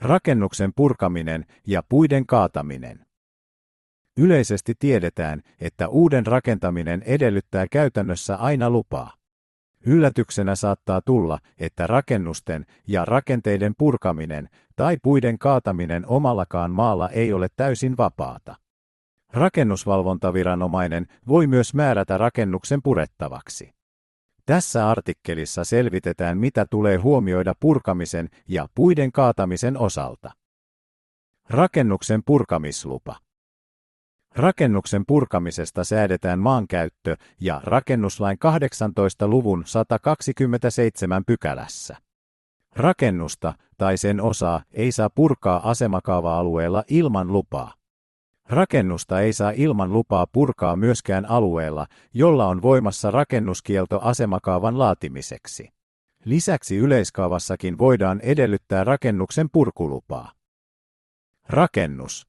Rakennuksen purkaminen ja puiden kaataminen. Yleisesti tiedetään, että uuden rakentaminen edellyttää käytännössä aina lupaa. Yllätyksenä saattaa tulla, että rakennusten ja rakenteiden purkaminen tai puiden kaataminen omallakaan maalla ei ole täysin vapaata. Rakennusvalvontaviranomainen voi myös määrätä rakennuksen purettavaksi. Tässä artikkelissa selvitetään, mitä tulee huomioida purkamisen ja puiden kaatamisen osalta. Rakennuksen purkamislupa. Rakennuksen purkamisesta säädetään maankäyttö- ja rakennuslain 18 luvun 127 pykälässä. Rakennusta tai sen osaa ei saa purkaa asemakaava-alueella ilman lupaa. Rakennusta ei saa ilman lupaa purkaa myöskään alueella, jolla on voimassa rakennuskielto asemakaavan laatimiseksi. Lisäksi yleiskaavassakin voidaan edellyttää rakennuksen purkulupaa. Rakennus.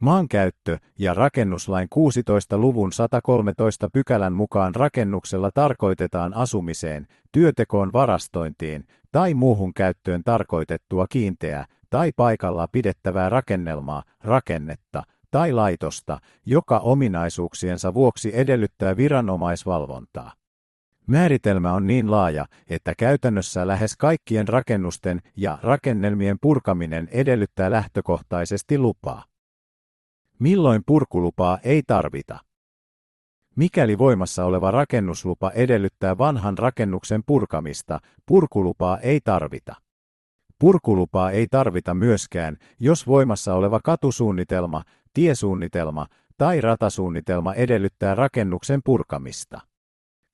Maankäyttö- ja rakennuslain 16 luvun 113 pykälän mukaan rakennuksella tarkoitetaan asumiseen, työtekoon varastointiin tai muuhun käyttöön tarkoitettua kiinteää tai paikalla pidettävää rakennelmaa, rakennetta tai laitosta, joka ominaisuuksiensa vuoksi edellyttää viranomaisvalvontaa. Määritelmä on niin laaja, että käytännössä lähes kaikkien rakennusten ja rakennelmien purkaminen edellyttää lähtökohtaisesti lupaa. Milloin purkulupaa ei tarvita? Mikäli voimassa oleva rakennuslupa edellyttää vanhan rakennuksen purkamista, purkulupaa ei tarvita. Purkulupaa ei tarvita myöskään, jos voimassa oleva katusuunnitelma, tiesuunnitelma tai ratasuunnitelma edellyttää rakennuksen purkamista.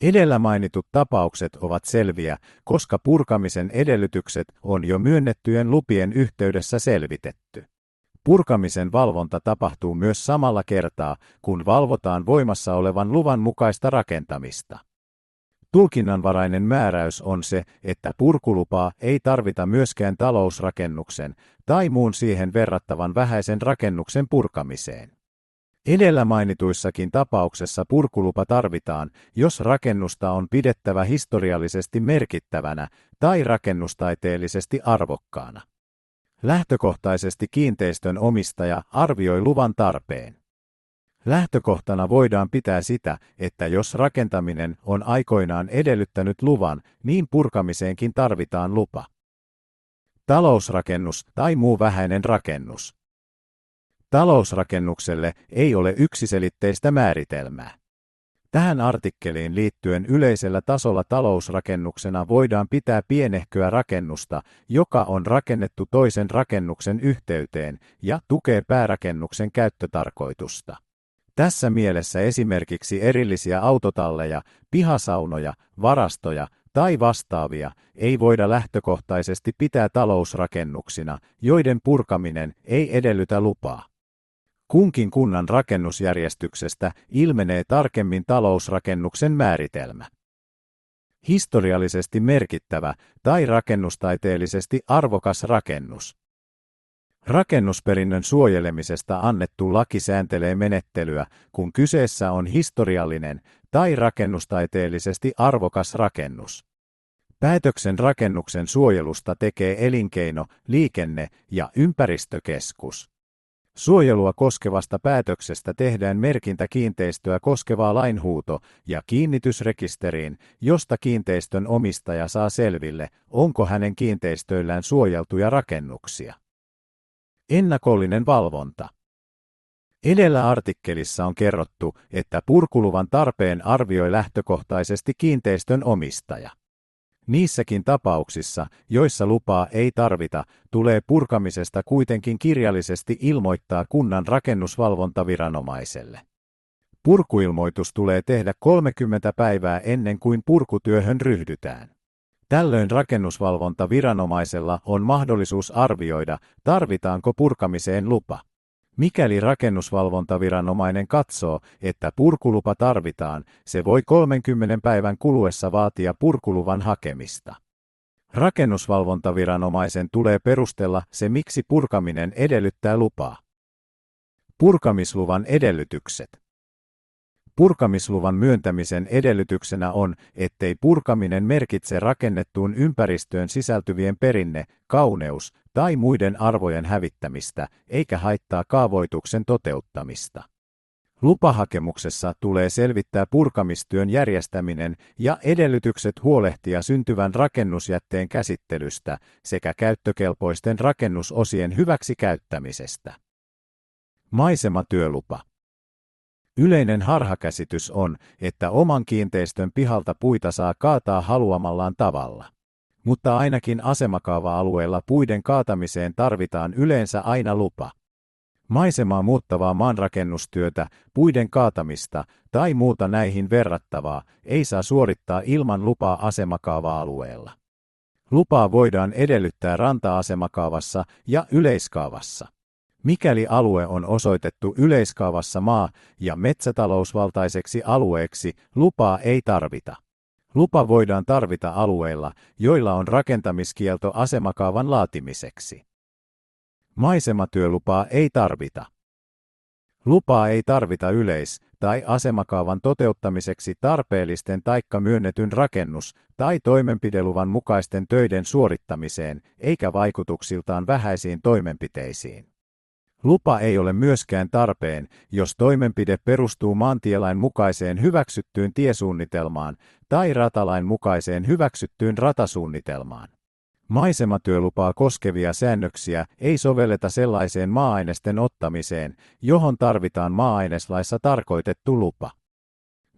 Edellä mainitut tapaukset ovat selviä, koska purkamisen edellytykset on jo myönnettyjen lupien yhteydessä selvitetty. Purkamisen valvonta tapahtuu myös samalla kertaa, kun valvotaan voimassa olevan luvan mukaista rakentamista. Tulkinnanvarainen määräys on se, että purkulupaa ei tarvita myöskään talousrakennuksen tai muun siihen verrattavan vähäisen rakennuksen purkamiseen. Edellä mainituissakin tapauksessa purkulupa tarvitaan, jos rakennusta on pidettävä historiallisesti merkittävänä tai rakennustaiteellisesti arvokkaana. Lähtökohtaisesti kiinteistön omistaja arvioi luvan tarpeen. Lähtökohtana voidaan pitää sitä, että jos rakentaminen on aikoinaan edellyttänyt luvan, niin purkamiseenkin tarvitaan lupa. Talousrakennus tai muu vähäinen rakennus. Talousrakennukselle ei ole yksiselitteistä määritelmää. Tähän artikkeliin liittyen yleisellä tasolla talousrakennuksena voidaan pitää pienehköä rakennusta, joka on rakennettu toisen rakennuksen yhteyteen ja tukee päärakennuksen käyttötarkoitusta. Tässä mielessä esimerkiksi erillisiä autotalleja, pihasaunoja, varastoja tai vastaavia ei voida lähtökohtaisesti pitää talousrakennuksina, joiden purkaminen ei edellytä lupaa. Kunkin kunnan rakennusjärjestyksestä ilmenee tarkemmin talousrakennuksen määritelmä. Historiallisesti merkittävä tai rakennustaiteellisesti arvokas rakennus. Rakennusperinnön suojelemisesta annettu laki sääntelee menettelyä, kun kyseessä on historiallinen tai rakennustaiteellisesti arvokas rakennus. Päätöksen rakennuksen suojelusta tekee elinkeino, liikenne ja ympäristökeskus. Suojelua koskevasta päätöksestä tehdään merkintä kiinteistöä koskevaa lainhuuto ja kiinnitysrekisteriin, josta kiinteistön omistaja saa selville, onko hänen kiinteistöillään suojeltuja rakennuksia. Ennakollinen valvonta. Edellä artikkelissa on kerrottu, että purkuluvan tarpeen arvioi lähtökohtaisesti kiinteistön omistaja. Niissäkin tapauksissa, joissa lupaa ei tarvita, tulee purkamisesta kuitenkin kirjallisesti ilmoittaa kunnan rakennusvalvontaviranomaiselle. Purkuilmoitus tulee tehdä 30 päivää ennen kuin purkutyöhön ryhdytään. Tällöin rakennusvalvontaviranomaisella on mahdollisuus arvioida, tarvitaanko purkamiseen lupa. Mikäli rakennusvalvontaviranomainen katsoo, että purkulupa tarvitaan, se voi 30 päivän kuluessa vaatia purkuluvan hakemista. Rakennusvalvontaviranomaisen tulee perustella se, miksi purkaminen edellyttää lupaa. Purkamisluvan edellytykset. Purkamisluvan myöntämisen edellytyksenä on, ettei purkaminen merkitse rakennettuun ympäristöön sisältyvien perinne, kauneus tai muiden arvojen hävittämistä, eikä haittaa kaavoituksen toteuttamista. Lupahakemuksessa tulee selvittää purkamistyön järjestäminen ja edellytykset huolehtia syntyvän rakennusjätteen käsittelystä sekä käyttökelpoisten rakennusosien hyväksi käyttämisestä. Maisematyölupa. Yleinen harhakäsitys on, että oman kiinteistön pihalta puita saa kaataa haluamallaan tavalla. Mutta ainakin asemakaava-alueella puiden kaatamiseen tarvitaan yleensä aina lupa. Maisemaa muuttavaa maanrakennustyötä, puiden kaatamista tai muuta näihin verrattavaa ei saa suorittaa ilman lupaa asemakaava-alueella. Lupaa voidaan edellyttää ranta-asemakaavassa ja yleiskaavassa. Mikäli alue on osoitettu yleiskaavassa maa- ja metsätalousvaltaiseksi alueeksi, lupaa ei tarvita. Lupa voidaan tarvita alueilla, joilla on rakentamiskielto asemakaavan laatimiseksi. Maisematyölupaa ei tarvita. Lupaa ei tarvita yleis- tai asemakaavan toteuttamiseksi tarpeellisten taikka myönnetyn rakennus- tai toimenpideluvan mukaisten töiden suorittamiseen, eikä vaikutuksiltaan vähäisiin toimenpiteisiin. Lupa ei ole myöskään tarpeen, jos toimenpide perustuu maantielain mukaiseen hyväksyttyyn tiesuunnitelmaan tai ratalain mukaiseen hyväksyttyyn ratasuunnitelmaan. Maisematyölupaa koskevia säännöksiä ei sovelleta sellaiseen maa-ainesten ottamiseen, johon tarvitaan maa-aineslaissa tarkoitettu lupa.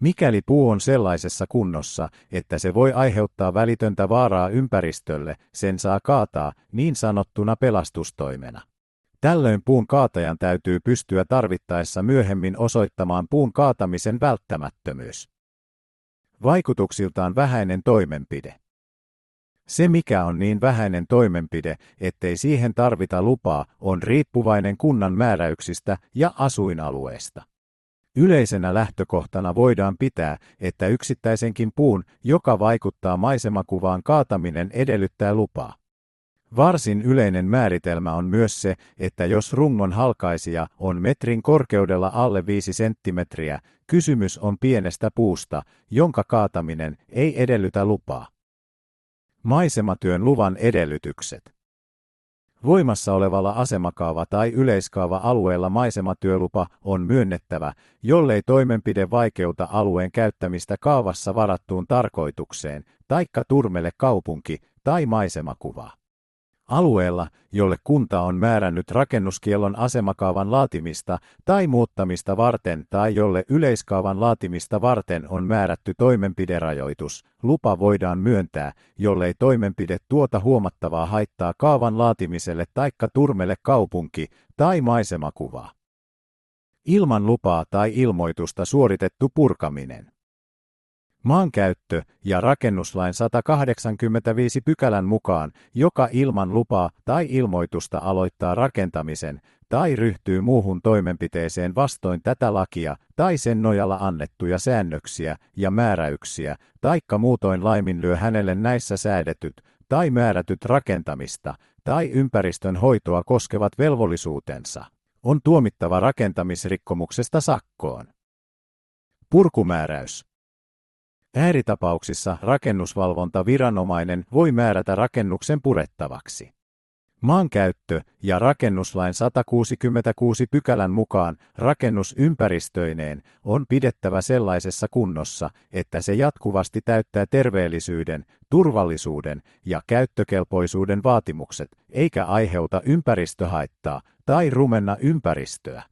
Mikäli puu on sellaisessa kunnossa, että se voi aiheuttaa välitöntä vaaraa ympäristölle, sen saa kaataa niin sanottuna pelastustoimena. Tällöin puun kaatajan täytyy pystyä tarvittaessa myöhemmin osoittamaan puun kaatamisen välttämättömyys. Vaikutuksiltaan vähäinen toimenpide. Se mikä on niin vähäinen toimenpide, ettei siihen tarvita lupaa, on riippuvainen kunnan määräyksistä ja asuinalueesta. Yleisenä lähtökohtana voidaan pitää, että yksittäisenkin puun, joka vaikuttaa maisemakuvaan kaataminen edellyttää lupaa. Varsin yleinen määritelmä on myös se, että jos rungon halkaisija on metrin korkeudella alle 5 senttimetriä, kysymys on pienestä puusta, jonka kaataminen ei edellytä lupaa. Maisematyön luvan edellytykset. Voimassa olevalla asemakaava- tai yleiskaava-alueella maisematyölupa on myönnettävä, jollei toimenpide vaikeuta alueen käyttämistä kaavassa varattuun tarkoitukseen, taikka turmele kaupunki- tai maisemakuvaa. Alueella, jolle kunta on määrännyt rakennuskiellon asemakaavan laatimista tai muuttamista varten tai jolle yleiskaavan laatimista varten on määrätty toimenpiderajoitus, lupa voidaan myöntää, jollei toimenpide tuota huomattavaa haittaa kaavan laatimiselle taikka turmelle kaupunki- tai maisemakuvaa. Ilman lupaa tai ilmoitusta suoritettu purkaminen. Maankäyttö- ja rakennuslain 185 pykälän mukaan, joka ilman lupaa tai ilmoitusta aloittaa rakentamisen tai ryhtyy muuhun toimenpiteeseen vastoin tätä lakia tai sen nojalla annettuja säännöksiä ja määräyksiä, taikka muutoin laiminlyö hänelle näissä säädetyt tai määrätyt rakentamista tai ympäristön hoitoa koskevat velvollisuutensa, on tuomittava rakentamisrikkomuksesta sakkoon. Purkumääräys Ääritapauksissa rakennusvalvonta viranomainen voi määrätä rakennuksen purettavaksi. Maankäyttö- ja rakennuslain 166 pykälän mukaan rakennus ympäristöineen on pidettävä sellaisessa kunnossa, että se jatkuvasti täyttää terveellisyyden, turvallisuuden ja käyttökelpoisuuden vaatimukset, eikä aiheuta ympäristöhaittaa tai rumenna ympäristöä.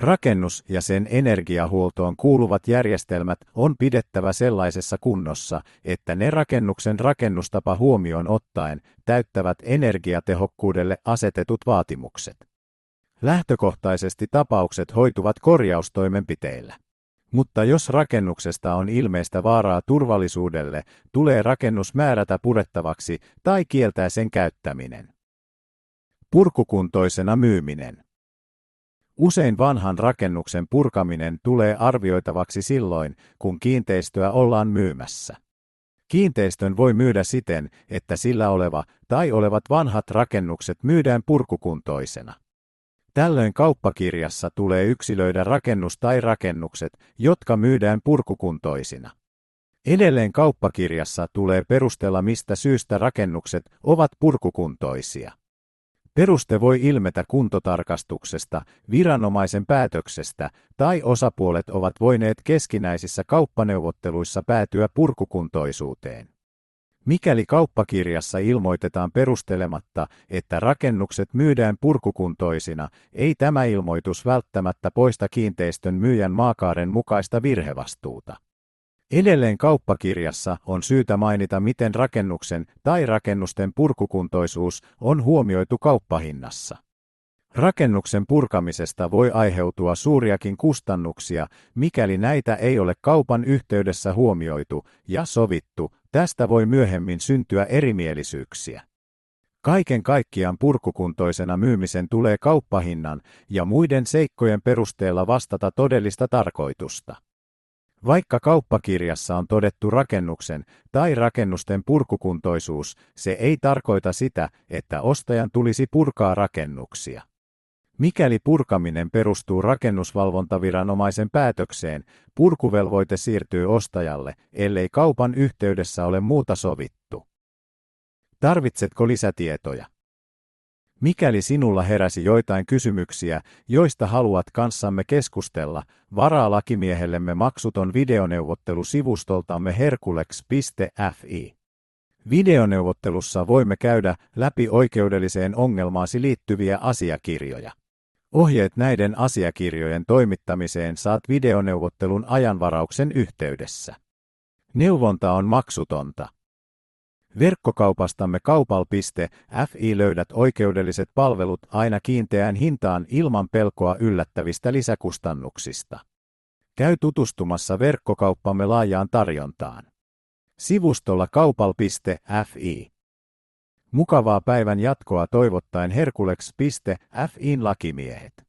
Rakennus ja sen energiahuoltoon kuuluvat järjestelmät on pidettävä sellaisessa kunnossa, että ne rakennuksen rakennustapa huomioon ottaen täyttävät energiatehokkuudelle asetetut vaatimukset. Lähtökohtaisesti tapaukset hoituvat korjaustoimenpiteillä. Mutta jos rakennuksesta on ilmeistä vaaraa turvallisuudelle, tulee rakennus määrätä purettavaksi tai kieltää sen käyttäminen. Purkukuntoisena myyminen. Usein vanhan rakennuksen purkaminen tulee arvioitavaksi silloin, kun kiinteistöä ollaan myymässä. Kiinteistön voi myydä siten, että sillä oleva tai olevat vanhat rakennukset myydään purkukuntoisena. Tällöin kauppakirjassa tulee yksilöidä rakennus tai rakennukset, jotka myydään purkukuntoisina. Edelleen kauppakirjassa tulee perustella mistä syystä rakennukset ovat purkukuntoisia. Peruste voi ilmetä kuntotarkastuksesta, viranomaisen päätöksestä tai osapuolet ovat voineet keskinäisissä kauppaneuvotteluissa päätyä purkukuntoisuuteen. Mikäli kauppakirjassa ilmoitetaan perustelematta, että rakennukset myydään purkukuntoisina, ei tämä ilmoitus välttämättä poista kiinteistön myyjän maakaaren mukaista virhevastuuta. Edelleen kauppakirjassa on syytä mainita, miten rakennuksen tai rakennusten purkukuntoisuus on huomioitu kauppahinnassa. Rakennuksen purkamisesta voi aiheutua suuriakin kustannuksia, mikäli näitä ei ole kaupan yhteydessä huomioitu ja sovittu, tästä voi myöhemmin syntyä erimielisyyksiä. Kaiken kaikkiaan purkukuntoisena myymisen tulee kauppahinnan ja muiden seikkojen perusteella vastata todellista tarkoitusta. Vaikka kauppakirjassa on todettu rakennuksen tai rakennusten purkukuntoisuus, se ei tarkoita sitä, että ostajan tulisi purkaa rakennuksia. Mikäli purkaminen perustuu rakennusvalvontaviranomaisen päätökseen, purkuvelvoite siirtyy ostajalle, ellei kaupan yhteydessä ole muuta sovittu. Tarvitsetko lisätietoja? Mikäli sinulla heräsi joitain kysymyksiä, joista haluat kanssamme keskustella, varaa lakimiehellemme maksuton videoneuvottelu sivustoltamme herkulex.fi. Videoneuvottelussa voimme käydä läpi oikeudelliseen ongelmaasi liittyviä asiakirjoja. Ohjeet näiden asiakirjojen toimittamiseen saat videoneuvottelun ajanvarauksen yhteydessä. Neuvonta on maksutonta. Verkkokaupastamme kaupal.fi löydät oikeudelliset palvelut aina kiinteään hintaan ilman pelkoa yllättävistä lisäkustannuksista. Käy tutustumassa verkkokauppamme laajaan tarjontaan. Sivustolla kaupal.fi. Mukavaa päivän jatkoa toivottaen Herkulex.fiin lakimiehet.